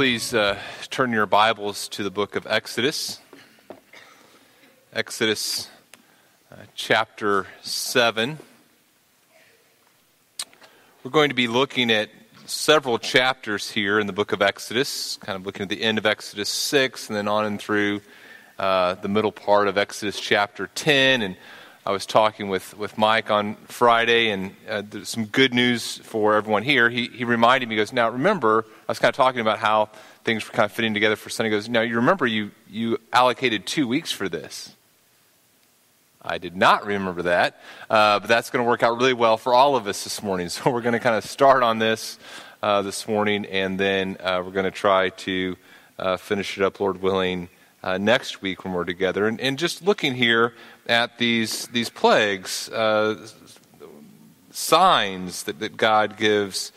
please uh, turn your Bibles to the book of Exodus. Exodus uh, chapter 7. We're going to be looking at several chapters here in the book of Exodus, kind of looking at the end of Exodus 6 and then on and through uh, the middle part of Exodus chapter 10. And I was talking with, with Mike on Friday, and uh, there's some good news for everyone here. He, he reminded me, he goes, Now remember, I was kind of talking about how things were kind of fitting together for Sunday. He goes, Now you remember you, you allocated two weeks for this. I did not remember that, uh, but that's going to work out really well for all of us this morning. So we're going to kind of start on this uh, this morning, and then uh, we're going to try to uh, finish it up, Lord willing, uh, next week when we're together. And, and, just looking here at these these plagues, uh, signs that, that God gives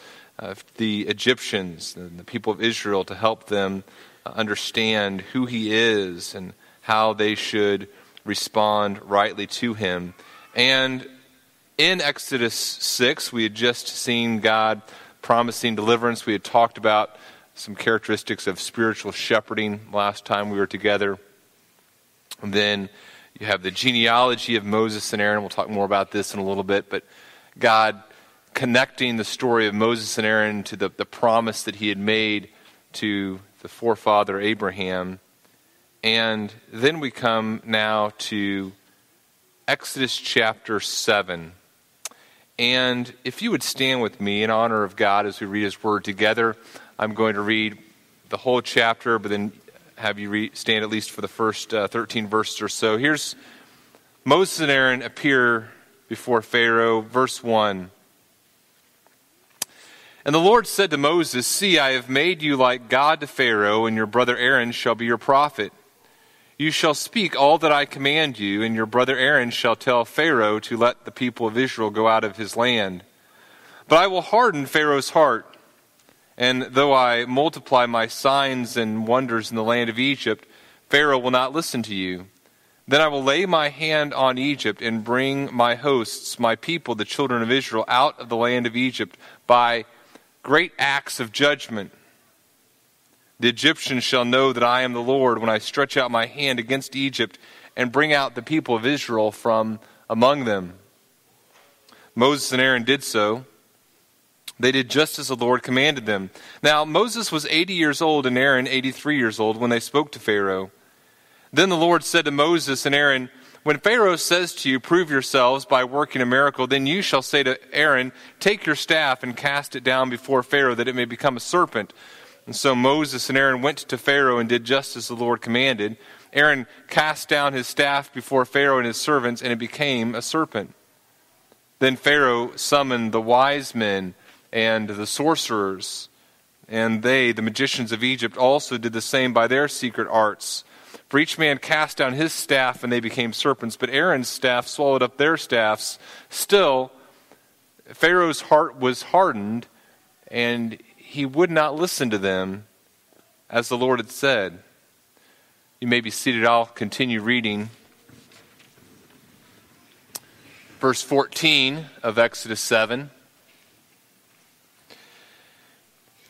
the Egyptians and the people of Israel to help them understand who He is and how they should respond rightly to him. And in Exodus 6, we had just seen God promising deliverance. We had talked about some characteristics of spiritual shepherding last time we were together. And then you have the genealogy of Moses and Aaron. We'll talk more about this in a little bit. But God connecting the story of Moses and Aaron to the, the promise that he had made to the forefather Abraham and then we come now to Exodus chapter 7. And if you would stand with me in honor of God as we read His Word together, I'm going to read the whole chapter, but then have you read, stand at least for the first uh, 13 verses or so. Here's Moses and Aaron appear before Pharaoh, verse 1. And the Lord said to Moses, See, I have made you like God to Pharaoh, and your brother Aaron shall be your prophet. You shall speak all that I command you, and your brother Aaron shall tell Pharaoh to let the people of Israel go out of his land. But I will harden Pharaoh's heart, and though I multiply my signs and wonders in the land of Egypt, Pharaoh will not listen to you. Then I will lay my hand on Egypt and bring my hosts, my people, the children of Israel, out of the land of Egypt by great acts of judgment. The Egyptians shall know that I am the Lord when I stretch out my hand against Egypt and bring out the people of Israel from among them. Moses and Aaron did so. They did just as the Lord commanded them. Now, Moses was 80 years old and Aaron 83 years old when they spoke to Pharaoh. Then the Lord said to Moses and Aaron, When Pharaoh says to you, Prove yourselves by working a miracle, then you shall say to Aaron, Take your staff and cast it down before Pharaoh, that it may become a serpent and so Moses and Aaron went to Pharaoh and did just as the Lord commanded. Aaron cast down his staff before Pharaoh and his servants, and it became a serpent. Then Pharaoh summoned the wise men and the sorcerers, and they, the magicians of Egypt, also did the same by their secret arts. For each man cast down his staff, and they became serpents, but Aaron's staff swallowed up their staffs. Still, Pharaoh's heart was hardened, and he would not listen to them as the Lord had said. You may be seated. I'll continue reading. Verse 14 of Exodus 7.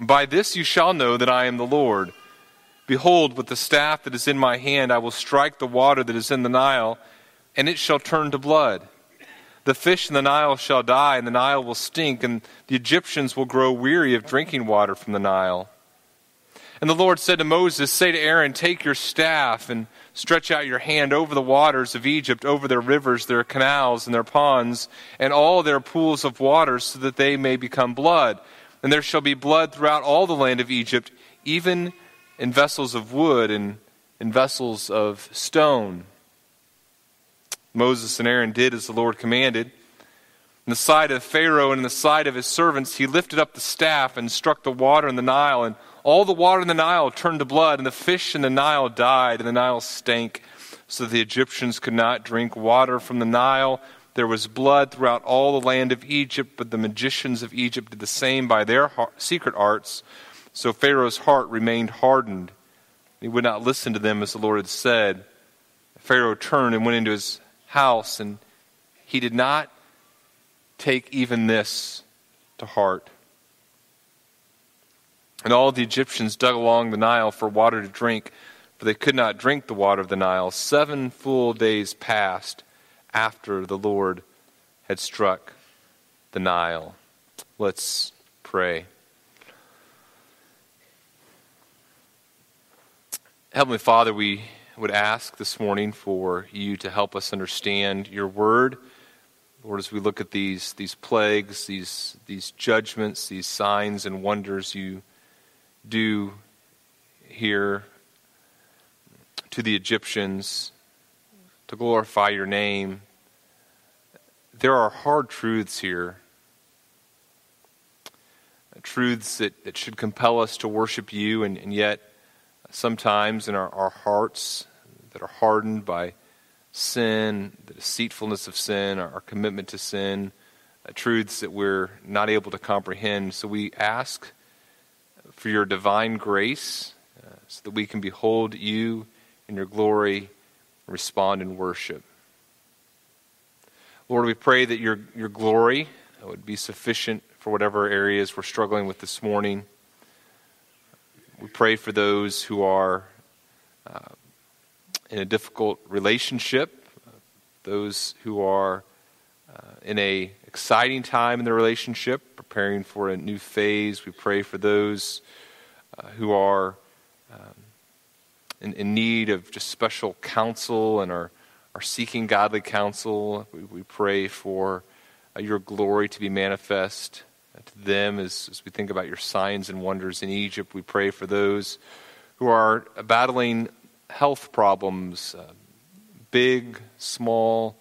By this you shall know that I am the Lord. Behold, with the staff that is in my hand, I will strike the water that is in the Nile, and it shall turn to blood. The fish in the Nile shall die, and the Nile will stink, and the Egyptians will grow weary of drinking water from the Nile. And the Lord said to Moses, Say to Aaron, Take your staff and stretch out your hand over the waters of Egypt, over their rivers, their canals, and their ponds, and all their pools of water, so that they may become blood. And there shall be blood throughout all the land of Egypt, even in vessels of wood and in vessels of stone. Moses and Aaron did as the Lord commanded. In the sight of Pharaoh and in the sight of his servants, he lifted up the staff and struck the water in the Nile, and all the water in the Nile turned to blood, and the fish in the Nile died, and the Nile stank, so that the Egyptians could not drink water from the Nile. There was blood throughout all the land of Egypt, but the magicians of Egypt did the same by their secret arts. So Pharaoh's heart remained hardened. He would not listen to them as the Lord had said. Pharaoh turned and went into his house, and he did not take even this to heart. And all the Egyptians dug along the Nile for water to drink, for they could not drink the water of the Nile. Seven full days passed after the Lord had struck the Nile. Let's pray. Heavenly Father, we would ask this morning for you to help us understand your word. Lord, as we look at these, these plagues, these, these judgments, these signs and wonders you do here to the Egyptians to glorify your name, there are hard truths here. Truths that, that should compel us to worship you, and, and yet sometimes in our, our hearts that are hardened by sin, the deceitfulness of sin, our, our commitment to sin, uh, truths that we're not able to comprehend. So we ask for your divine grace uh, so that we can behold you in your glory respond in worship. Lord, we pray that your, your glory would be sufficient for whatever areas we're struggling with this morning. We pray for those who are uh, in a difficult relationship, those who are uh, in a exciting time in their relationship, preparing for a new phase. We pray for those uh, who are um, in, in, need of just special counsel and are, are seeking godly counsel. We, we pray for uh, your glory to be manifest to them as, as we think about your signs and wonders in Egypt. We pray for those who are battling health problems, uh, big, small.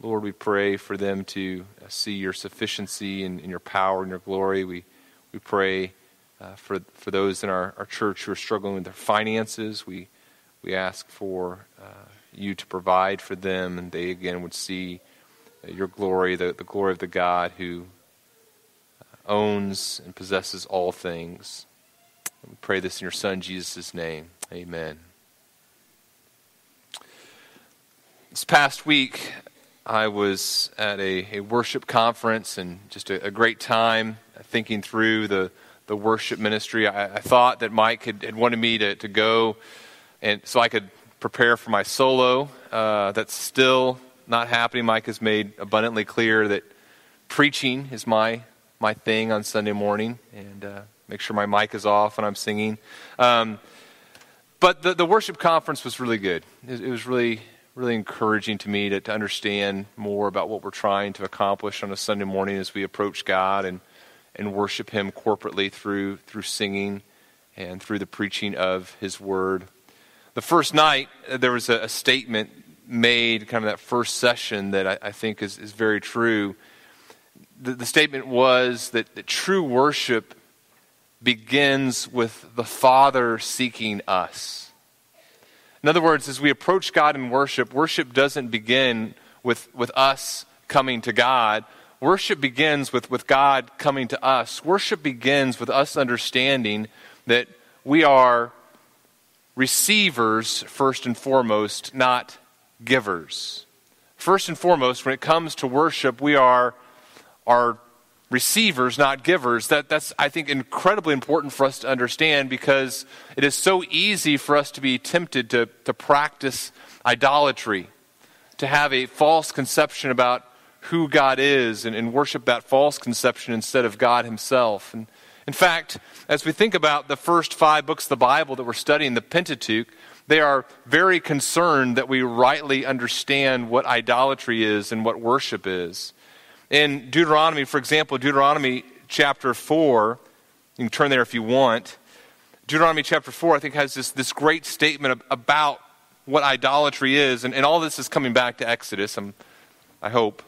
Lord, we pray for them to uh, see your sufficiency and, and, your power and your glory. We, we pray uh, for, for those in our, our church who are struggling with their finances. We, we ask for uh, you to provide for them, and they again would see uh, your glory, the, the glory of the God who owns and possesses all things. We pray this in your Son, Jesus' name. Amen. This past week, I was at a, a worship conference and just a, a, great time thinking through the, the worship ministry. I, I thought that Mike had, had, wanted me to, to go and so I could prepare for my solo. Uh, that's still not happening. Mike has made abundantly clear that preaching is my my thing on Sunday morning and uh, make sure my mic is off when I'm singing. Um, but the, the worship conference was really good. It, it was really, really encouraging to me to, to understand more about what we're trying to accomplish on a Sunday morning as we approach God and, and worship Him corporately through, through singing and through the preaching of His Word. The first night, uh, there was a, a statement made, kind of that first session, that I, I think is, is very true the, the statement was that, that true worship begins with the Father seeking us. In other words, as we approach God in worship, worship doesn't begin with, with us coming to God. Worship begins with, with God coming to us. Worship begins with us understanding that we are receivers first and foremost, not givers. First and foremost, when it comes to worship, we are are receivers, not givers. That, that's, I think, incredibly important for us to understand because it is so easy for us to be tempted to, to practice idolatry, to have a false conception about who God is and, and worship that false conception instead of God Himself. And in fact, as we think about the first five books of the Bible that we're studying, the Pentateuch, they are very concerned that we rightly understand what idolatry is and what worship is. In Deuteronomy, for example, Deuteronomy chapter 4, you can turn there if you want. Deuteronomy chapter 4, I think, has this, this great statement about what idolatry is. And, and all this is coming back to Exodus, I'm, I hope.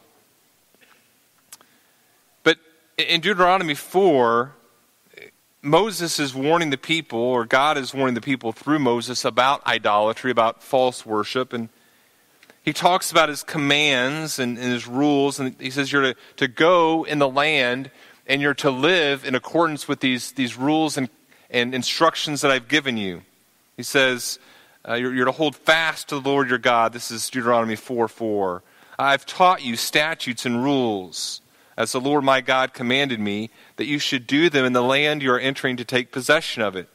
But in Deuteronomy 4, Moses is warning the people, or God is warning the people through Moses about idolatry, about false worship. And he talks about his commands and, and his rules. And he says you're to, to go in the land and you're to live in accordance with these, these rules and, and instructions that I've given you. He says uh, you're, you're to hold fast to the Lord your God. This is Deuteronomy 4 4. I've taught you statutes and rules as the Lord my God commanded me, that you should do them in the land you are entering to take possession of it.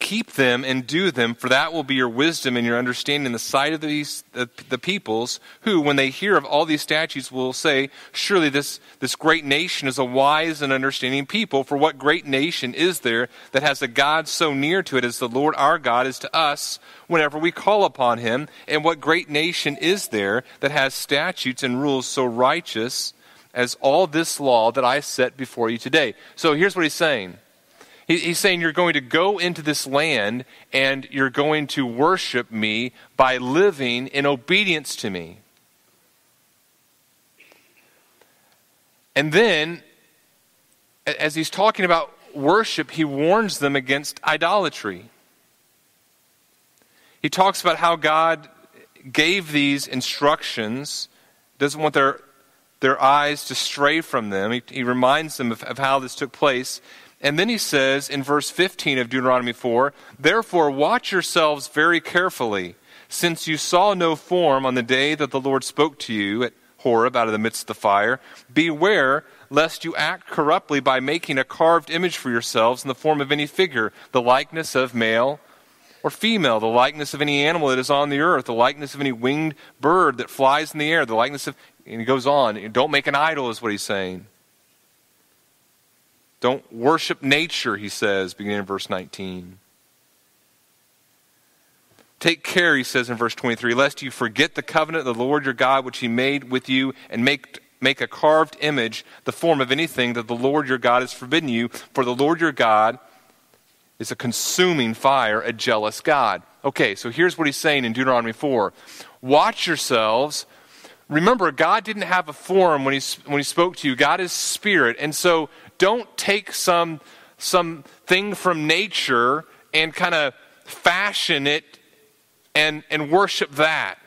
Keep them and do them, for that will be your wisdom and your understanding in the sight of these, the, the peoples, who, when they hear of all these statutes, will say, Surely this, this great nation is a wise and understanding people. For what great nation is there that has a God so near to it as the Lord our God is to us whenever we call upon him? And what great nation is there that has statutes and rules so righteous as all this law that I set before you today? So here's what he's saying He's saying you're going to go into this land and you're going to worship me by living in obedience to me. And then, as he's talking about worship, he warns them against idolatry. He talks about how God gave these instructions, doesn't want their, their eyes to stray from them. He, he reminds them of, of how this took place. And then he says in verse 15 of Deuteronomy 4 Therefore, watch yourselves very carefully, since you saw no form on the day that the Lord spoke to you at Horeb out of the midst of the fire. Beware lest you act corruptly by making a carved image for yourselves in the form of any figure, the likeness of male or female, the likeness of any animal that is on the earth, the likeness of any winged bird that flies in the air, the likeness of. And he goes on. Don't make an idol, is what he's saying. Don't worship nature, he says, beginning in verse 19. Take care, he says in verse 23, lest you forget the covenant of the Lord your God, which he made with you, and make, make a carved image, the form of anything that the Lord your God has forbidden you. For the Lord your God is a consuming fire, a jealous God. Okay, so here's what he's saying in Deuteronomy 4 Watch yourselves. Remember, God didn't have a form when he, when he spoke to you. God is spirit. And so don't take some, some thing from nature and kind of fashion it and, and worship that.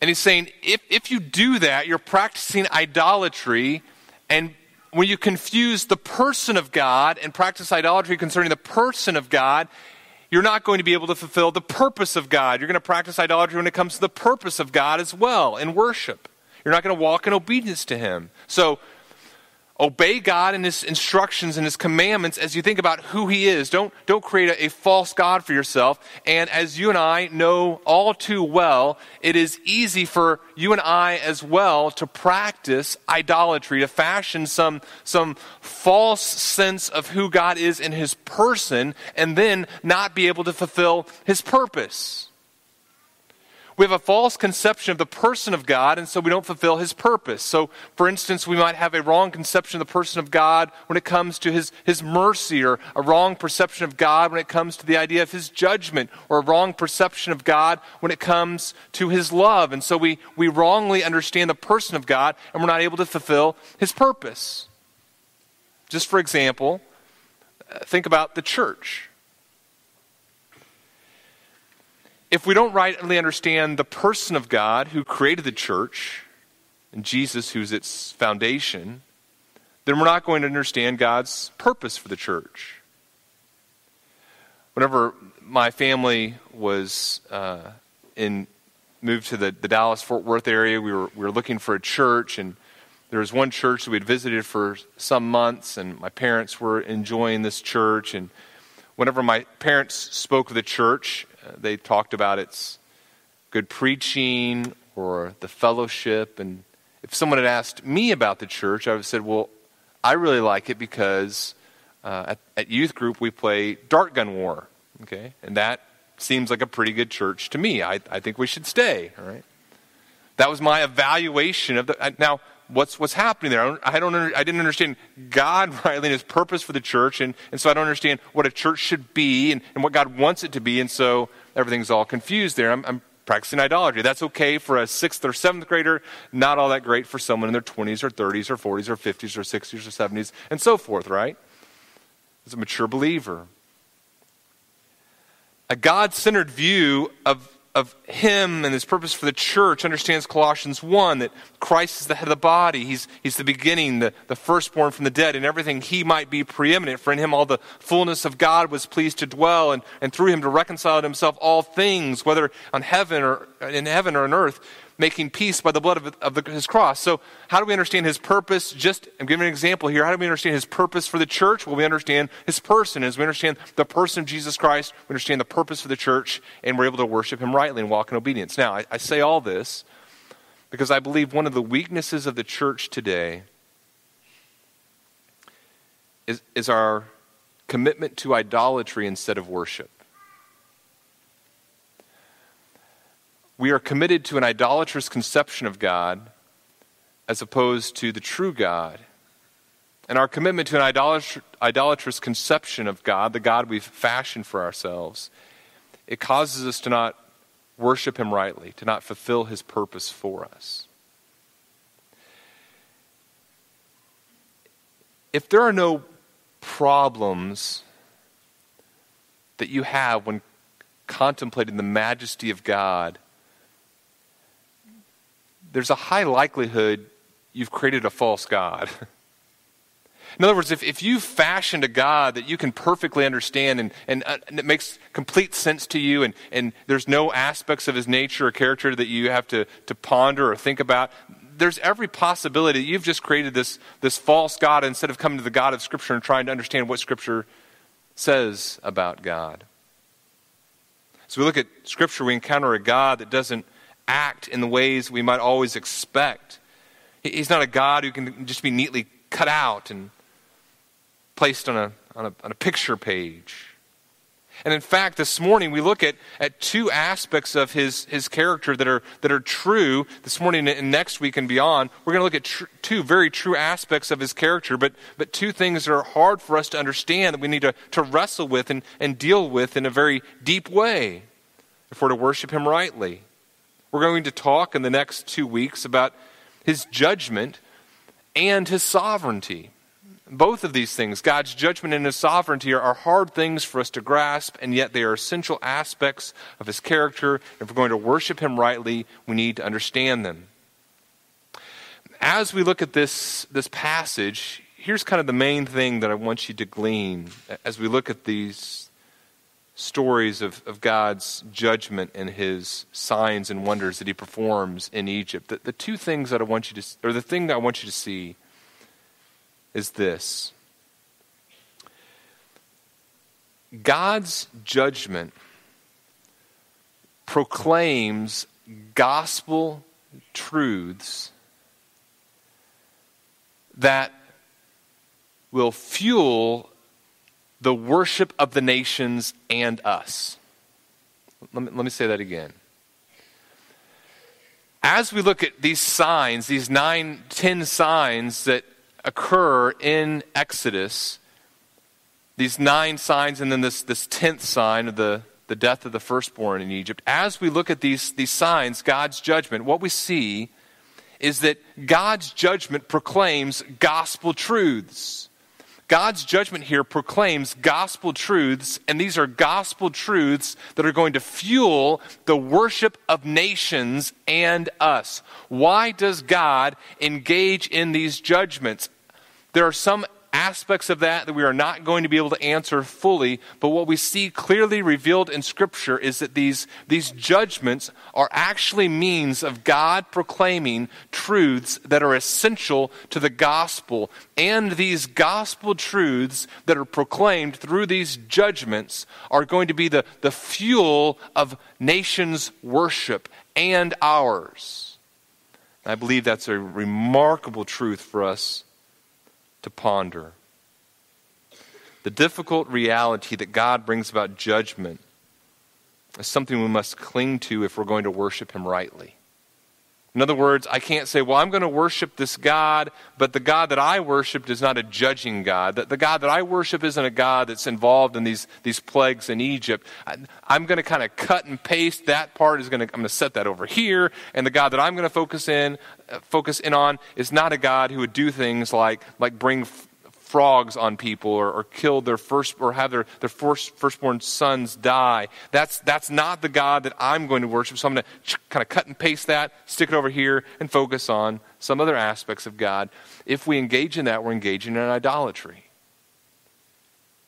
And he's saying if, if you do that, you're practicing idolatry. And when you confuse the person of God and practice idolatry concerning the person of God, you're not going to be able to fulfill the purpose of God. You're going to practice idolatry when it comes to the purpose of God as well in worship. You're not going to walk in obedience to Him. So, obey God and His instructions and His commandments as you think about who He is. Don't, don't create a, a, false God for yourself. And as you and I know all too well, it is easy for you and I as well to practice idolatry, to fashion some, some false sense of who God is in His person, and then not be able to fulfill His purpose. We have a false conception of the person of God, and so we don't fulfill his purpose. So, for instance, we might have a wrong conception of the person of God when it comes to his, his mercy, or a wrong perception of God when it comes to the idea of his judgment, or a wrong perception of God when it comes to his love. And so we, we wrongly understand the person of God, and we're not able to fulfill his purpose. Just for example, uh, think about the church. If we don't rightly understand the person of God who created the church, and Jesus, who's its foundation, then we're not going to understand God's purpose for the church. Whenever my family was uh, in moved to the, the Dallas Fort Worth area, we were we were looking for a church, and there was one church that we had visited for some months, and my parents were enjoying this church. And whenever my parents spoke of the church, they talked about its good preaching or the fellowship. And if someone had asked me about the church, I would have said, well, I really like it because uh, at, at youth group we play dart gun war. Okay? And that seems like a pretty good church to me. I, I think we should stay. All right? That was my evaluation of the. Now, what's what's happening there. I don't, I, don't under, I didn't understand God rightly and His purpose for the church, and, and so I don't understand what a church should be and, and what God wants it to be, and so everything's all confused there. I'm, I'm practicing idolatry. That's okay for a sixth or seventh grader, not all that great for someone in their 20s or 30s or 40s or 50s or 60s or 70s, and so forth, right? As a mature believer. A God centered view of of him and his purpose for the church understands Colossians 1 that Christ is the head of the body. He's, he's the beginning, the, the firstborn from the dead, and everything he might be preeminent. For in him all the fullness of God was pleased to dwell, and, and through him to reconcile to himself all things, whether on heaven or in heaven or on earth making peace by the blood of, of the, his cross. So, how do we understand his purpose? Just, I'm giving an example here. How do we understand his purpose for the church? Well, we understand his person. As we understand the person of Jesus Christ, we understand the purpose for the church, and we're able to worship him rightly and walk in obedience. Now, I, I say all this because I believe one of the weaknesses of the church today is, is our commitment to idolatry instead of worship. We are committed to an idolatrous conception of God as opposed to the true God. And our commitment to an idolatr- idolatrous conception of God, the God we've fashioned for ourselves, it causes us to not worship Him rightly, to not fulfill His purpose for us. If there are no problems that you have when contemplating the majesty of God, there's a high likelihood you've created a false God. In other words, if, if you've fashioned a God that you can perfectly understand and, and, uh, and, it makes complete sense to you, and, and there's no aspects of his nature or character that you have to, to ponder or think about, there's every possibility that you've just created this, this false God instead of coming to the God of Scripture and trying to understand what Scripture says about God. So we look at Scripture, we encounter a God that doesn't act in the ways we might always expect. He's not a God who can just be neatly cut out and placed on a, on a, on a picture page. And in fact, this morning we look at, at two aspects of his, his character that are, that are true. This morning and next week and beyond, we're going to look at tr- two very true aspects of his character, but, but two things that are hard for us to understand that we need to, to wrestle with and, and deal with in a very deep way if we're to worship him rightly. We're going to talk in the next two weeks about his judgment and his sovereignty. Both of these things, God's judgment and his sovereignty, are, hard things for us to grasp, and yet they are essential aspects of his character. If we're going to worship him rightly, we need to understand them. As we look at this, this passage, here's kind of the main thing that I want you to glean as we look at these stories of, of God's judgment and his signs and wonders that he performs in Egypt. The, the two things that I want you to, or the thing that I want you to see is this God's judgment proclaims gospel truths that will fuel the worship of the nations and us. Let me, let me say that again. As we look at these signs, these nine, ten signs that occur in Exodus, these nine signs, and then this, this tenth sign of the, the death of the firstborn in Egypt, as we look at these, these signs, God's judgment, what we see is that God's judgment proclaims gospel truths. God's judgment here proclaims gospel truths, and these are gospel truths that are going to fuel the worship of nations and us. Why does God engage in these judgments? There are some aspects of that that we are not going to be able to answer fully, but what we see clearly revealed in Scripture is that these, these judgments are actually means of God proclaiming truths that are essential to the gospel. And these gospel truths that are proclaimed through these judgments are going to be the, the fuel of nations' worship and ours. I believe that's a remarkable truth for us to ponder. The difficult reality that God brings about judgment is something we must cling to if we're going to worship Him rightly. In other words, I can't say, well, I'm going to worship this God, but the God that I worship is not a judging God. The, God that I worship isn't a God that's involved in these, these plagues in Egypt. I, am going to kind of cut and paste that part. Is going to, I'm going to set that over here. And the God that I'm going to focus in, uh, focus in on is not a God who would do things like, like bring frogs on people or, or kill their first or have their, their first, firstborn sons die. That's, that's not the God that I'm going to worship. So I'm going to kind of cut and paste that, stick it over here, and focus on some other aspects of God. If we engage in that, we're engaging in idolatry.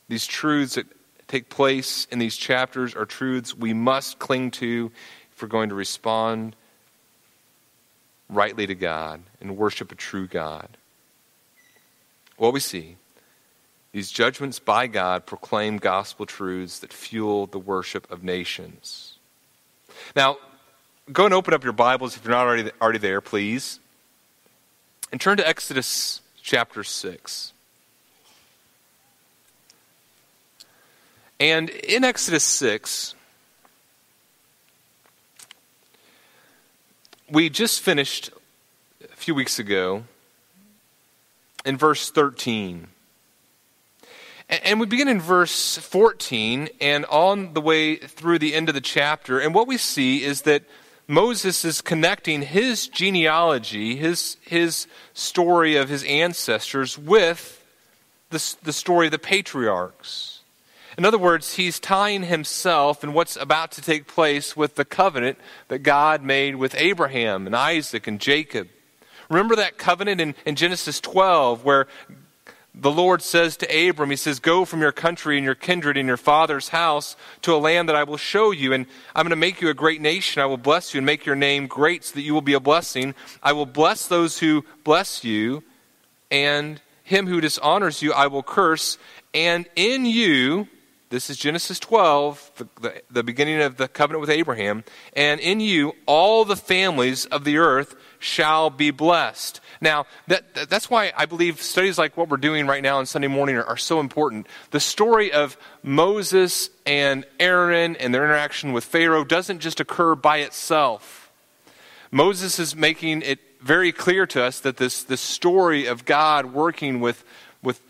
These truths that take place in these chapters are truths we must cling to if we're going to respond rightly to God and worship a true God what we see these judgments by God proclaim gospel truths that fuel the worship of nations. Now, go and open up your Bibles if you're not already, already there, please. And turn to Exodus chapter 6. And in Exodus 6, we just finished a few weeks ago in verse 13. And we begin in verse 14 and on the way through the end of the chapter. And what we see is that Moses is connecting his genealogy, his, his story of his ancestors, with the, the story of the patriarchs. In other words, he's tying himself and what's about to take place with the covenant that God made with Abraham and Isaac and Jacob. Remember that covenant in, in Genesis 12 where the Lord says to Abram, He says, Go from your country and your kindred and your father's house to a land that I will show you, and I'm going to make you a great nation. I will bless you and make your name great so that you will be a blessing. I will bless those who bless you, and him who dishonors you I will curse. And in you, this is Genesis 12, the, the, the beginning of the covenant with Abraham, and in you all the families of the earth shall be blessed. Now, that, that's why I believe studies like what we're doing right now on Sunday morning are, are so important. The story of Moses and Aaron and their interaction with Pharaoh doesn't just occur by itself. Moses is making it very clear to us that this, this story of God working with, with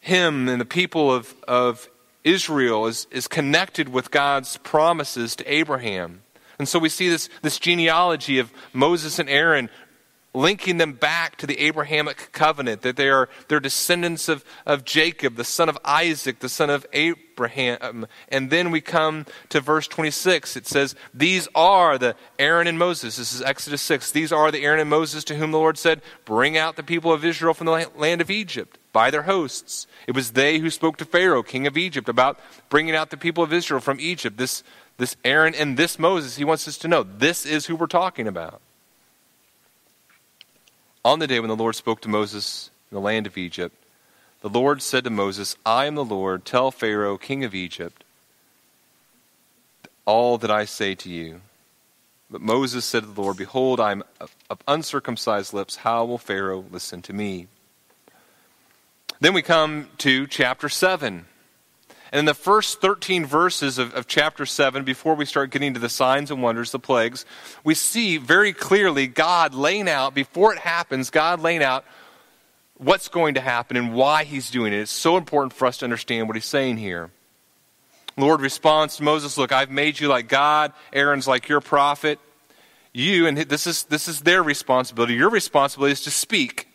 him and the people of, of Israel is, is connected with God's promises to Abraham. And so we see this, this genealogy of Moses and Aaron linking them back to the Abrahamic covenant, that they are they're descendants of, of Jacob, the son of Isaac, the son of Abraham. And then we come to verse 26. It says, These are the Aaron and Moses. This is Exodus 6. These are the Aaron and Moses to whom the Lord said, Bring out the people of Israel from the land of Egypt by their hosts. It was they who spoke to Pharaoh, king of Egypt, about bringing out the people of Israel from Egypt. This this Aaron and this Moses, he wants us to know this is who we're talking about. On the day when the Lord spoke to Moses in the land of Egypt, the Lord said to Moses, I am the Lord. Tell Pharaoh, king of Egypt, all that I say to you. But Moses said to the Lord, Behold, I am of uncircumcised lips. How will Pharaoh listen to me? Then we come to chapter 7. And in the first 13 verses of, of, chapter 7, before we start getting to the signs and wonders, the plagues, we see very clearly God laying out, before it happens, God laying out what's going to happen and why he's doing it. It's so important for us to understand what he's saying here. Lord responds to Moses, Look, I've made you like God, Aaron's like your prophet. You, and this is, this is their responsibility. Your responsibility is to speak.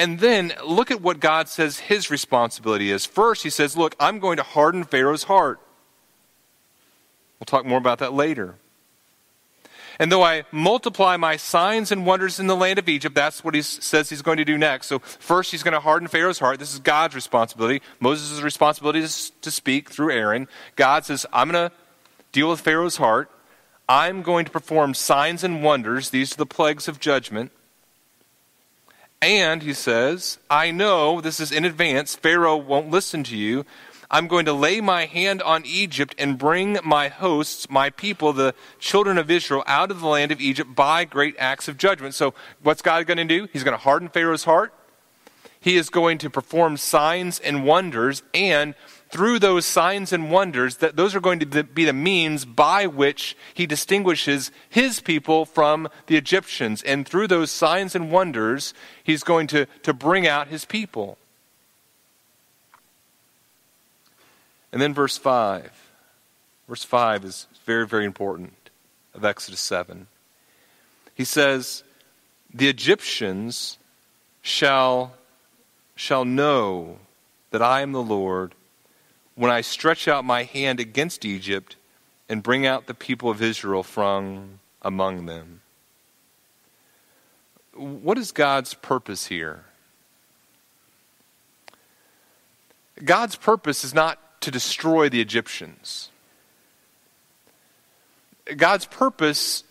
And then look at what God says his responsibility is. First, he says, Look, I'm going to harden Pharaoh's heart. We'll talk more about that later. And though I multiply my signs and wonders in the land of Egypt, that's what he says he's going to do next. So, first, he's going to harden Pharaoh's heart. This is God's responsibility. Moses' responsibility is to speak through Aaron. God says, I'm going to deal with Pharaoh's heart. I'm going to perform signs and wonders. These are the plagues of judgment. And, he says, I know, this is in advance, Pharaoh won't listen to you. I'm going to lay my hand on Egypt and bring my hosts, my people, the children of Israel, out of the land of Egypt by great acts of judgment. So, what's God going to do? He's going to harden Pharaoh's heart. He is going to perform signs and wonders. And through those signs and wonders, that those are going to be the means by which he distinguishes his people from the Egyptians. And through those signs and wonders, he's going to, to bring out his people. And then verse 5. Verse 5 is very, very important of Exodus 7. He says, The Egyptians shall, shall know that I am the Lord when I stretch out my hand against Egypt and bring out the people of Israel from among them. What is God's purpose here? God's purpose is not to destroy the Egyptians. God's purpose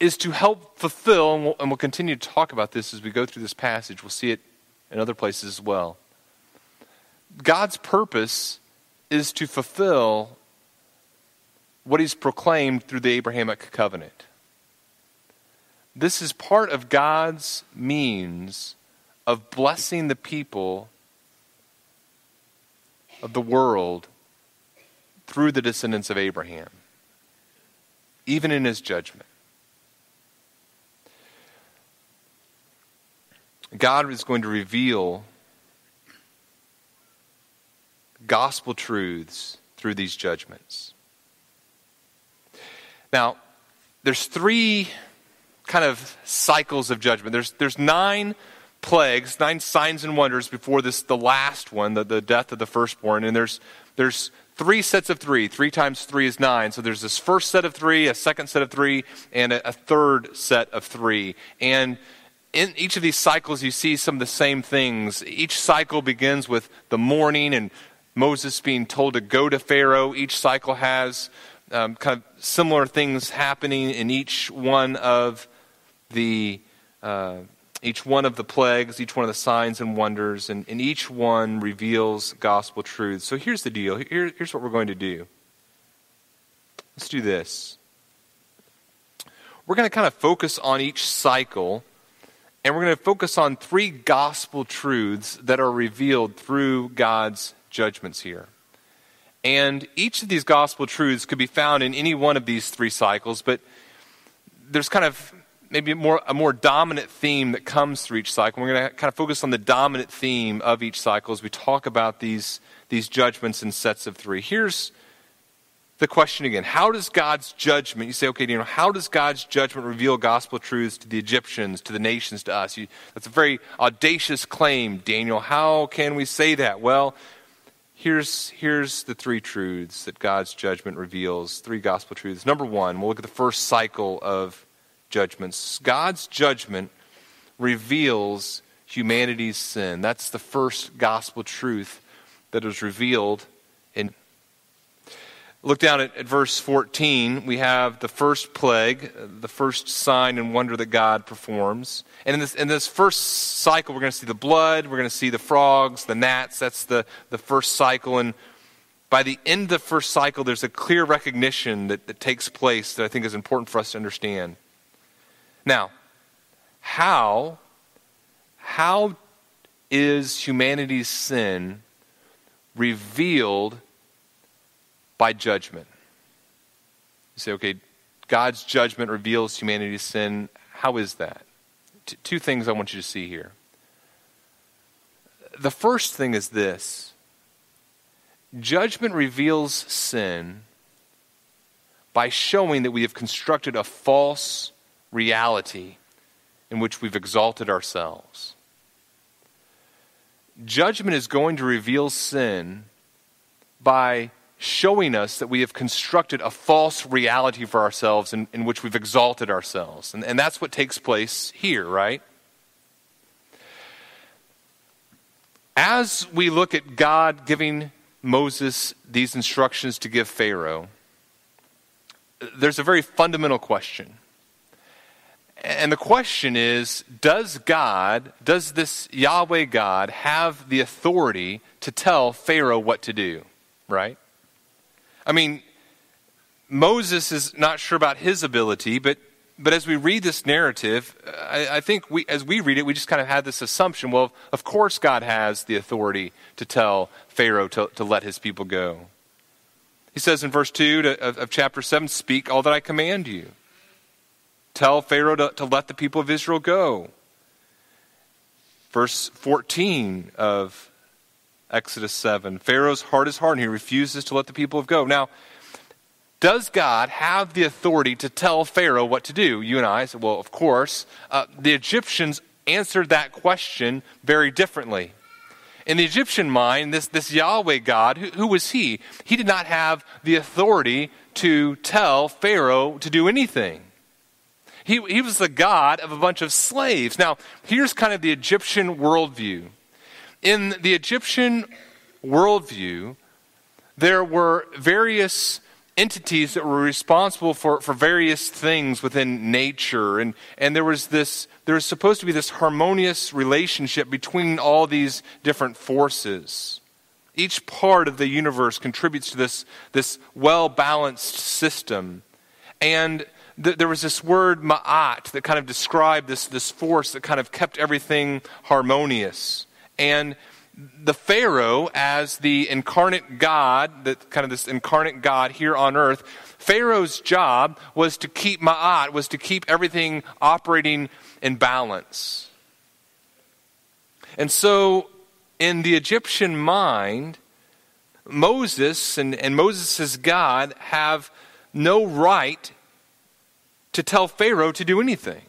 is to help fulfill, and we'll, and we'll, continue to talk about this as we go through this passage. We'll see it in other places as well. God's purpose is to fulfill what He's proclaimed through the Abrahamic covenant. This is part of God's means of blessing the people of the world through the descendants of Abraham, even in his judgment. God is going to reveal gospel truths through these judgments. Now, there's three kind of cycles of judgment. There's, there's nine plagues, nine signs and wonders before this, the last one, the, the death of the firstborn. And there's, there's three sets of three. Three times three is nine. So there's this first set of three, a second set of three, and a, a third set of three. And in each of these cycles, you see some of the same things. Each cycle begins with the morning and Moses being told to go to Pharaoh. Each cycle has um, kind of similar things happening in each one of the uh, each one of the plagues, each one of the signs and wonders, and, and each one reveals gospel truths. So here's the deal. Here, here's what we're going to do. Let's do this. We're going to kind of focus on each cycle and we're going to focus on three gospel truths that are revealed through God's judgments here. And each of these gospel truths could be found in any one of these three cycles, but there's kind of maybe more, a more dominant theme that comes through each cycle. We're going to kind of focus on the dominant theme of each cycle as we talk about these, these judgments in sets of three. Here's the question again how does God's judgment, you say, okay, you know, how does God's judgment reveal gospel truths to the Egyptians, to the nations, to us? You, that's a very audacious claim, Daniel. How can we say that? Well, here's, here's the three truths that God's judgment reveals, three gospel truths. Number one, we'll look at the first cycle of judgments. God's judgment reveals humanity's sin. That's the first gospel truth that is revealed in Look down at, at, verse 14. We have the first plague, uh, the first sign and wonder that God performs. And in this, in this first cycle, we're going to see the blood, we're going to see the frogs, the gnats. That's the, the first cycle. And by the end of the first cycle, there's a clear recognition that, that takes place that I think is important for us to understand. Now, how, how is humanity's sin revealed by judgment. You say, okay, God's judgment reveals humanity's sin. How is that? T- two things I want you to see here. The first thing is this judgment reveals sin by showing that we have constructed a false reality in which we've exalted ourselves. Judgment is going to reveal sin by showing us that we have constructed a false reality for ourselves in, in which we've exalted ourselves. And, and that's what takes place here, right? As we look at God giving Moses these instructions to give Pharaoh, there's a very fundamental question. And the question is Does God, does this Yahweh God, have the authority to tell Pharaoh what to do? Right? I mean, Moses is not sure about his ability, but but as we read this narrative, I, I, think we, as we read it, we just kind of had this assumption well, of course, God has the authority to tell Pharaoh to, to let his people go. He says in verse 2 to, of, of, chapter 7 Speak all that I command you. Tell Pharaoh to, to let the people of Israel go. Verse 14 of Exodus 7 Pharaoh's heart is hardened. He refuses to let the people go. Now, does God have the authority to tell Pharaoh what to do? You and I said, well, of course. Uh, the Egyptians answered that question very differently. In the Egyptian mind, this, this Yahweh God, who, who was he? He did not have the authority to tell Pharaoh to do anything. He, he was the God of a bunch of slaves. Now, here's kind of the Egyptian worldview. In the Egyptian worldview, there were various entities that were responsible for, for various things within nature. And, and there was this, there was supposed to be this harmonious relationship between all these different forces. Each part of the universe contributes to this, this well balanced system. And th- there was this word ma'at that kind of described this, this force that kind of kept everything harmonious. And the Pharaoh as the incarnate God, that kind of this incarnate God here on earth, Pharaoh's job was to keep Ma'at, was to keep everything operating in balance. And so, in the Egyptian mind, Moses and, and Moses' God have no right to tell Pharaoh to do anything.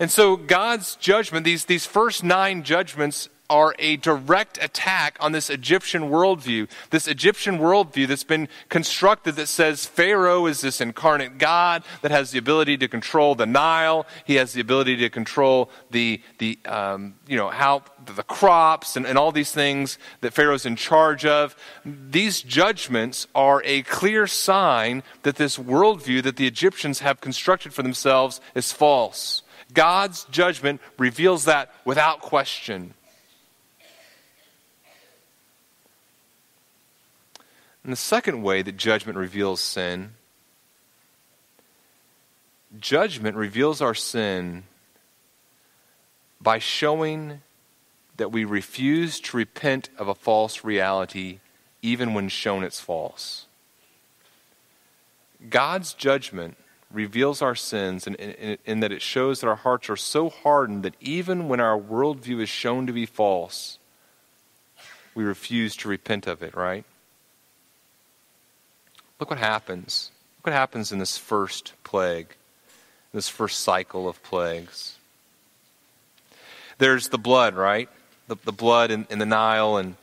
And so God's judgment, these, these first nine judgments, are a direct attack on this Egyptian worldview. This Egyptian worldview that's been constructed that says Pharaoh is this incarnate God that has the ability to control the Nile. He has the ability to control the, the um, you know, how the crops and, and all these things that Pharaoh's in charge of. These judgments are a clear sign that this worldview that the Egyptians have constructed for themselves is false. God's judgment reveals that without question. And the second way that judgment reveals sin, judgment reveals our sin by showing that we refuse to repent of a false reality even when shown it's false. God's judgment reveals our sins in, in, in, that it shows that our hearts are so hardened that even when our worldview is shown to be false, we refuse to repent of it, right? Look what happens. Look what happens in this first plague, this first cycle of plagues. There's the blood, right? The, the blood in, in the Nile and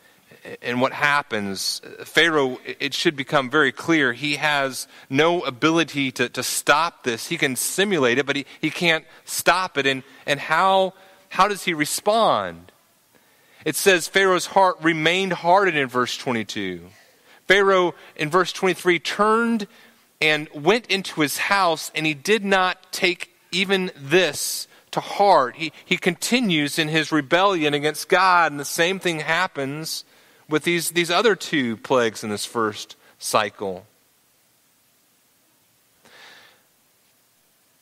and what happens, Pharaoh, it should become very clear, he has no ability to, to stop this. He can simulate it, but he, he can't stop it. And, and how, how does he respond? It says Pharaoh's heart remained hardened in verse 22. Pharaoh, in verse 23, turned and went into his house, and he did not take even this to heart. He, he continues in his rebellion against God, and the same thing happens with these, these other two plagues in this first cycle.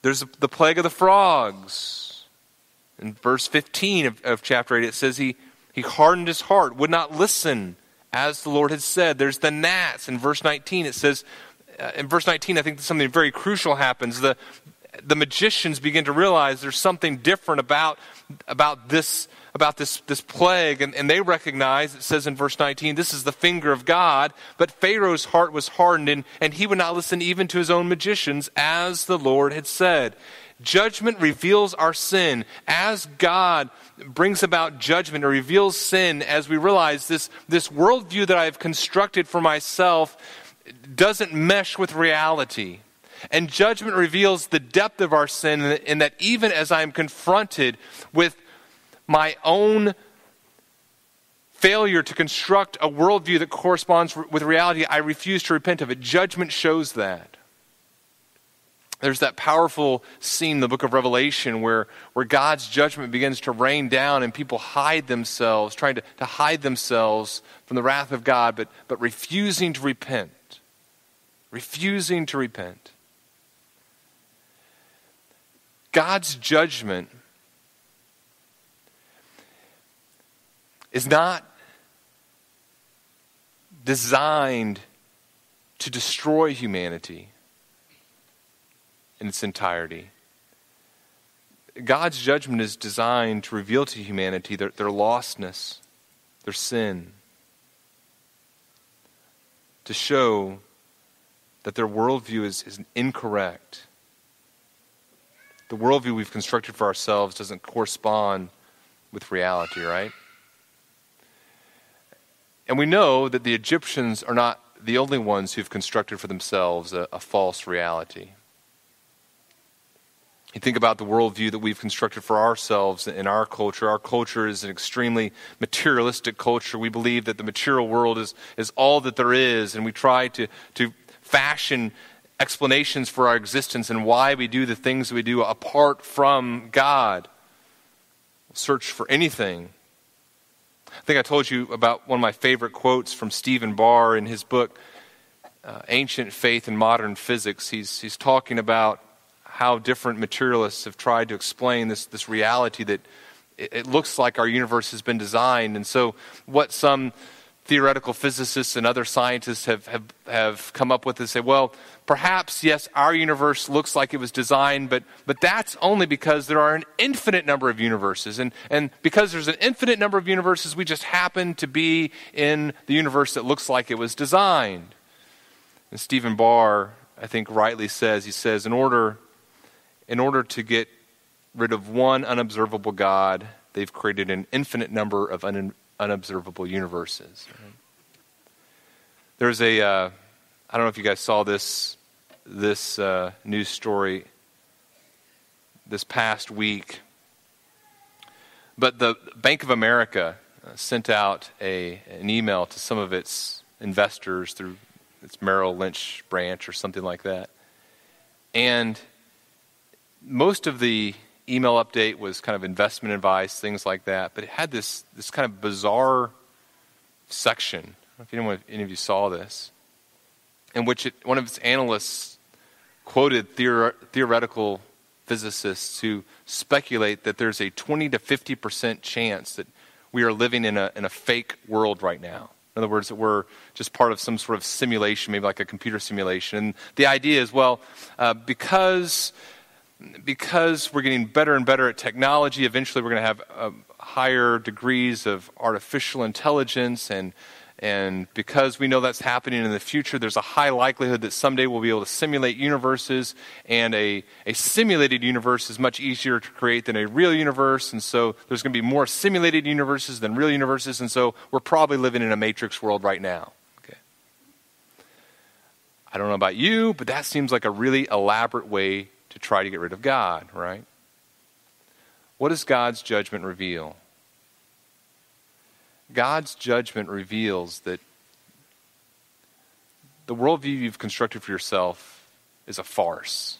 There's the plague of the frogs. In verse 15 of, of chapter 8, it says he, he hardened his heart, would not listen as the Lord had said. There's the gnats. In verse 19, it says, uh, in verse 19, I think something very crucial happens. The, the magicians begin to realize there's something different about, about this about this, this plague, and, and they recognize, it says in verse 19, this is the finger of God. But Pharaoh's heart was hardened, and, and he would not listen even to his own magicians, as the Lord had said. Judgment reveals our sin. As God brings about judgment or reveals sin, as we realize this, this worldview that I've constructed for myself doesn't mesh with reality. And judgment reveals the depth of our sin, in that even as I am confronted with my own failure to construct a worldview that corresponds with reality, I refuse to repent of it. Judgment shows that. There's that powerful scene in the book of Revelation where, where God's judgment begins to rain down and people hide themselves, trying to, to hide themselves from the wrath of God, but, but refusing to repent. Refusing to repent. God's judgment is not designed to destroy humanity in its entirety. God's judgment is designed to reveal to humanity their, their lostness, their sin, to show that their worldview is, is incorrect. The worldview we've constructed for ourselves doesn't correspond with reality, right? And we know that the Egyptians are not the only ones who've constructed for themselves a, a false reality. You think about the worldview that we've constructed for ourselves in our culture. Our culture is an extremely materialistic culture. We believe that the material world is, is all that there is, and we try to, to fashion explanations for our existence and why we do the things we do apart from God. Search for anything. I think I told you about one of my favorite quotes from Stephen Barr in his book, uh, Ancient Faith and Modern Physics. He's, he's talking about how different materialists have tried to explain this, this reality that it, it looks like our universe has been designed. And so, what some theoretical physicists and other scientists have, have, have come up with and say, well, perhaps, yes, our universe looks like it was designed, but, but that's only because there are an infinite number of universes. And, and because there's an infinite number of universes, we just happen to be in the universe that looks like it was designed. And Stephen Barr, I think, rightly says, he says, in order in order to get rid of one unobservable God, they've created an infinite number of un- unobservable universes. There's a, uh, I don't know if you guys saw this, this uh, news story this past week, but the Bank of America uh, sent out a, an email to some of its investors through its Merrill Lynch branch or something like that. And most of the email update was kind of investment advice, things like that, but it had this, this kind of bizarre section. I don't know if any of you saw this, in which it, one of its analysts quoted theor- theoretical physicists who speculate that there's a 20 to 50 percent chance that we are living in a, in a fake world right now. In other words, that we're just part of some sort of simulation, maybe like a computer simulation. And the idea is, well, uh, because because we're getting better and better at technology, eventually we're going to have uh, higher degrees of artificial intelligence. And, and because we know that's happening in the future, there's a high likelihood that someday we'll be able to simulate universes. And a, a simulated universe is much easier to create than a real universe. And so there's going to be more simulated universes than real universes. And so we're probably living in a matrix world right now. Okay. I don't know about you, but that seems like a really elaborate way to try to get rid of God, right? What does God's judgment reveal? God's judgment reveals that the worldview you've constructed for yourself is a farce.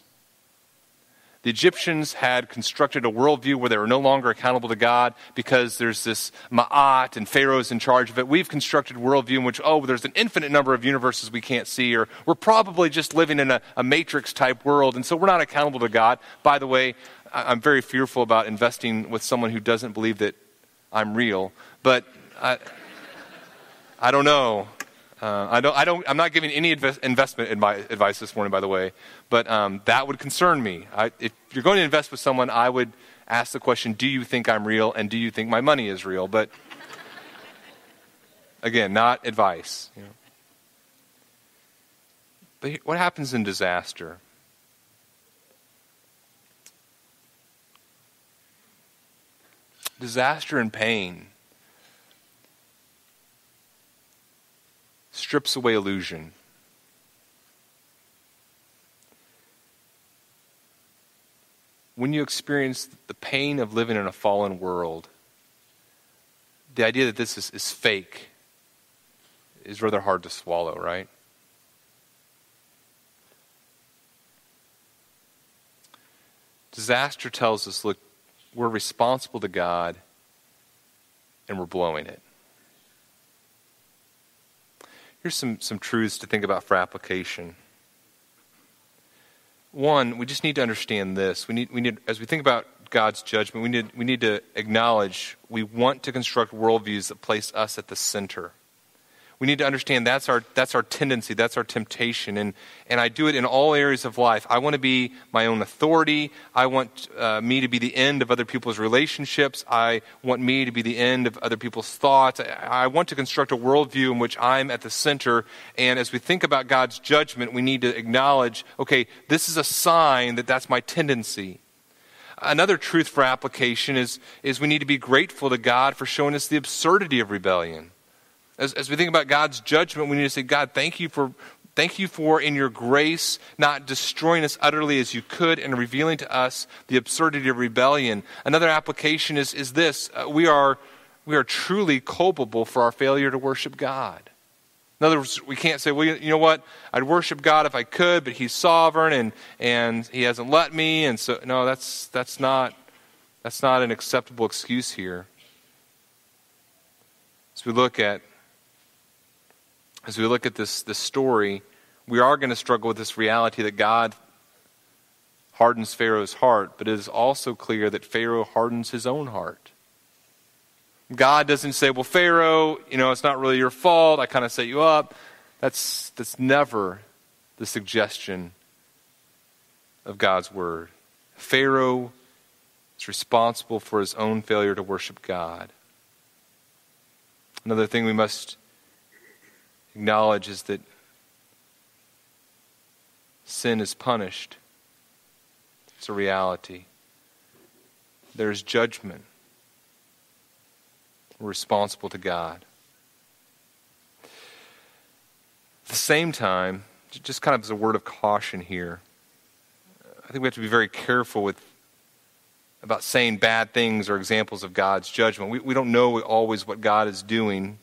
The Egyptians had constructed a worldview where they were no longer accountable to God because there's this Ma'at and Pharaoh's in charge of it. We've constructed a worldview in which, oh, there's an infinite number of universes we can't see, or we're probably just living in a, a matrix type world, and so we're not accountable to God. By the way, I'm very fearful about investing with someone who doesn't believe that I'm real, but I, I don't know. Uh, I don't, I don't, I'm not giving any invest, investment advice this morning, by the way, but um, that would concern me. I, if you're going to invest with someone, I would ask the question Do you think I'm real and do you think my money is real? But again, not advice. You know. But what happens in disaster? Disaster and pain strips away illusion. When you experience the pain of living in a fallen world, the idea that this is, is fake is rather hard to swallow, right? Disaster tells us look, we're responsible to God and we're blowing it. Here's some, some truths to think about for application. one, we just need to understand this. We need, we need, as we think about God's judgment, we need, we need to acknowledge we want to construct worldviews that place us at the center we need to understand that's our, that's our tendency, that's our temptation. And, and I do it in all areas of life. I want to be my own authority. I want uh, me to be the end of other people's relationships. I want me to be the end of other people's thoughts. I, I want to construct a worldview in which I'm at the center. And as we think about God's judgment, we need to acknowledge okay, this is a sign that that's my tendency. Another truth for application is, is we need to be grateful to God for showing us the absurdity of rebellion. As, as we think about God's judgment, we need to say, God, thank you for Thank you for, in your grace, not destroying us utterly as you could and revealing to us the absurdity of rebellion. Another application is, is this uh, we, are, we are truly culpable for our failure to worship God. In other words, we can't say, well, you know what? I'd worship God if I could, but He's sovereign and, and He hasn't let me. And so, no, that's, that's, not, that's not an acceptable excuse here. As we look at as we look at this, this story, we are going to struggle with this reality that God hardens Pharaoh's heart, but it is also clear that Pharaoh hardens his own heart. God doesn't say, Well, Pharaoh, you know, it's not really your fault. I kind of set you up. That's, that's never the suggestion of God's word. Pharaoh is responsible for his own failure to worship God. Another thing we must acknowledges that sin is punished. It's a reality. There's judgment. We're responsible to God. At the same time, just kind of as a word of caution here, I think we have to be very careful with about saying bad things or examples of God's judgment. We, we don't know always what God is doing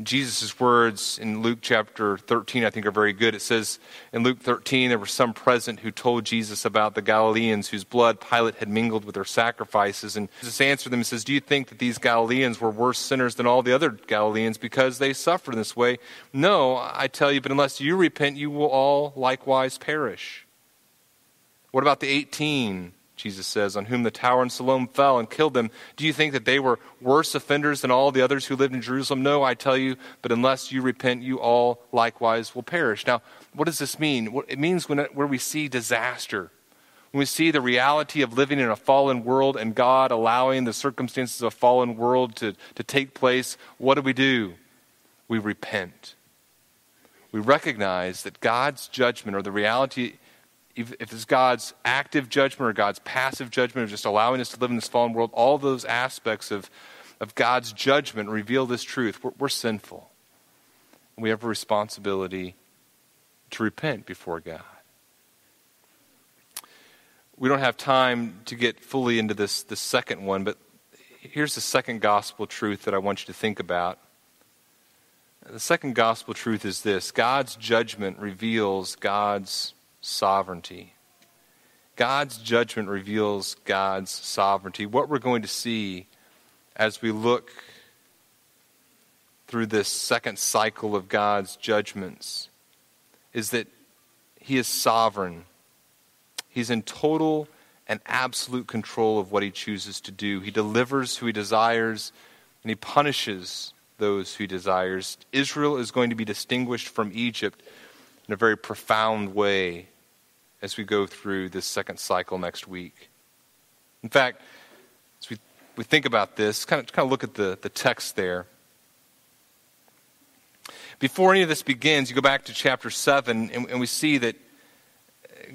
Jesus' words in Luke chapter 13, I think, are very good. It says in Luke 13, there were some present who told Jesus about the Galileans whose blood Pilate had mingled with their sacrifices. And Jesus answered them and says, Do you think that these Galileans were worse sinners than all the other Galileans because they suffered in this way? No, I tell you, but unless you repent, you will all likewise perish. What about the 18? Jesus says, on whom the tower in Siloam fell and killed them. Do you think that they were worse offenders than all the others who lived in Jerusalem? No, I tell you, but unless you repent, you all likewise will perish. Now, what does this mean? It means when where we see disaster, when we see the reality of living in a fallen world and God allowing the circumstances of a fallen world to, to take place, what do we do? We repent. We recognize that God's judgment or the reality if, it's God's active judgment or God's passive judgment or just allowing us to live in this fallen world, all those aspects of, of God's judgment reveal this truth. We're, we're sinful. We have a responsibility to repent before God. We don't have time to get fully into this, this second one, but here's the second gospel truth that I want you to think about. The second gospel truth is this God's judgment reveals God's sovereignty. God's judgment reveals God's sovereignty. What we're going to see as we look through this second cycle of God's judgments is that He is sovereign. He's in total and absolute control of what He chooses to do. He delivers who He desires, and He punishes those who He desires. Israel is going to be distinguished from Egypt in a very profound way as we go through this second cycle next week. In fact, as we, we think about this, kind of, kind of look at the, the text there. Before any of this begins, you go back to chapter 7, and, and we see that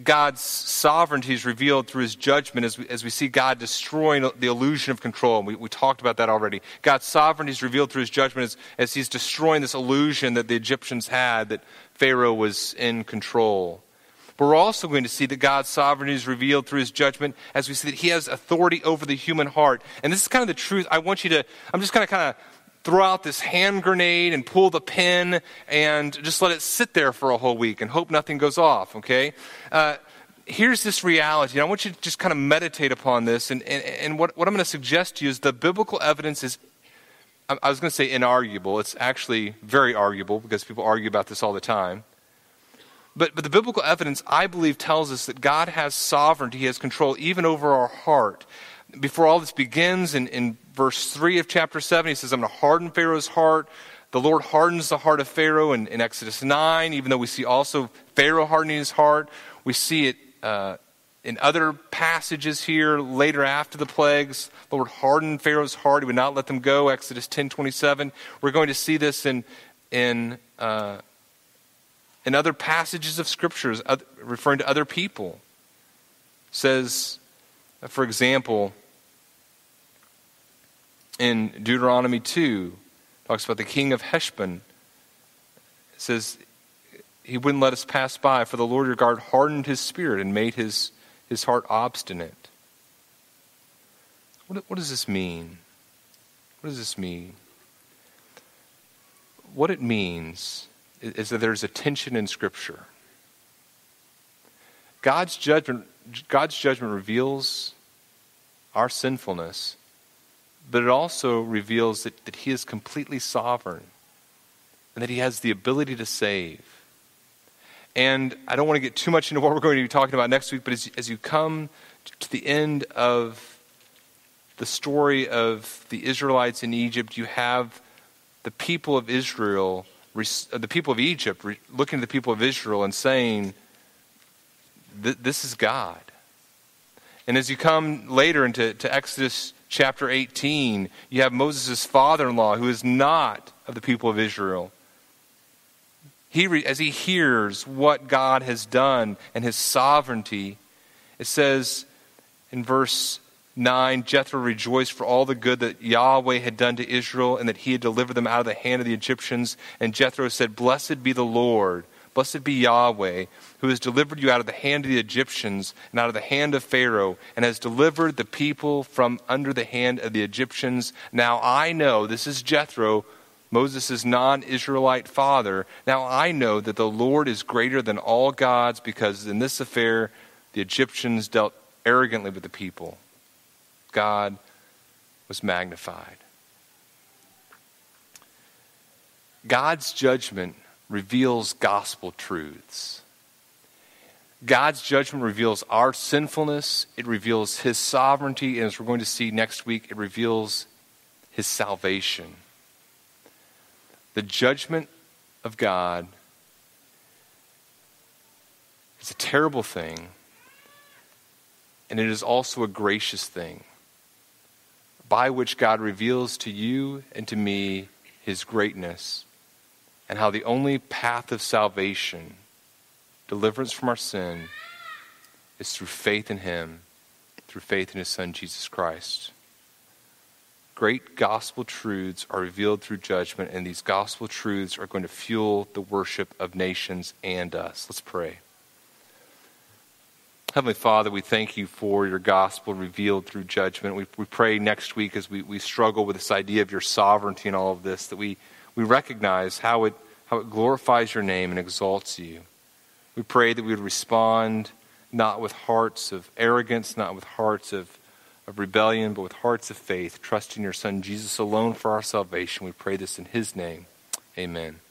God's sovereignty is revealed through his judgment as we, as we see God destroying the illusion of control. We, we talked about that already. God's sovereignty is revealed through his judgment as, as he's destroying this illusion that the Egyptians had that Pharaoh was in control. But we're also going to see that God's sovereignty is revealed through his judgment as we see that he has authority over the human heart. And this is kind of the truth. I want you to, I'm just going to kind of throw out this hand grenade and pull the pin and just let it sit there for a whole week and hope nothing goes off, okay? Uh, here's this reality. I want you to just kind of meditate upon this. And, and, and what, what I'm going to suggest to you is the biblical evidence is, I was going to say inarguable. It's actually very arguable because people argue about this all the time. But, but the biblical evidence, I believe, tells us that God has sovereignty, He has control even over our heart. Before all this begins, in, in verse 3 of chapter 7, He says, I'm going to harden Pharaoh's heart. The Lord hardens the heart of Pharaoh in, in Exodus 9, even though we see also Pharaoh hardening his heart. We see it uh, in other passages here later after the plagues. The Lord hardened Pharaoh's heart. He would not let them go, Exodus 10 27. We're going to see this in, in uh, in other passages of scriptures referring to other people says for example in deuteronomy 2 talks about the king of heshbon. It says he wouldn't let us pass by for the lord your god hardened his spirit and made his, his heart obstinate. What, what does this mean? What does this mean? What it means is that there's a tension in Scripture. God's judgment, God's judgment reveals our sinfulness, but it also reveals that, that He is completely sovereign and that He has the ability to save. And I don't want to get too much into what we're going to be talking about next week, but as, as you come to the end of the story of the Israelites in Egypt, you have the people of Israel uh, the people of Egypt looking at the people of Israel and saying, This is God. And as you come later into to Exodus chapter 18, you have Moses' father in law, who is not of the people of Israel. He, as he hears what God has done and his sovereignty, it says in verse 9 Jethro rejoiced for all the good that Yahweh had done to Israel and that he had delivered them out of the hand of the Egyptians. And Jethro said, Blessed be the Lord, blessed be Yahweh, who has delivered you out of the hand of the Egyptians and out of the hand of Pharaoh, and has delivered the people from under the hand of the Egyptians. Now I know, this is Jethro, Moses' non Israelite father. Now I know that the Lord is greater than all gods because in this affair the Egyptians dealt arrogantly with the people. God was magnified. God's judgment reveals gospel truths. God's judgment reveals our sinfulness, it reveals His sovereignty, and as we're going to see next week, it reveals His salvation. The judgment of God is a terrible thing, and it is also a gracious thing by which God reveals to you and to me his greatness and how the only path of salvation, deliverance from our sin, is through faith in him, through faith in his son Jesus Christ. Great gospel truths are revealed through judgment, and these gospel truths are going to fuel the worship of nations and us. Let's pray. Heavenly Father, we thank you for your gospel revealed through judgment. We, we pray next week as we, we struggle with this idea of your sovereignty and all of this, that we, we recognize how it, how it glorifies your name and exalts you. We pray that we would respond not with hearts of arrogance, not with hearts of, of rebellion, but with hearts of faith, trusting your Son Jesus alone for our salvation. We pray this in his name. Amen.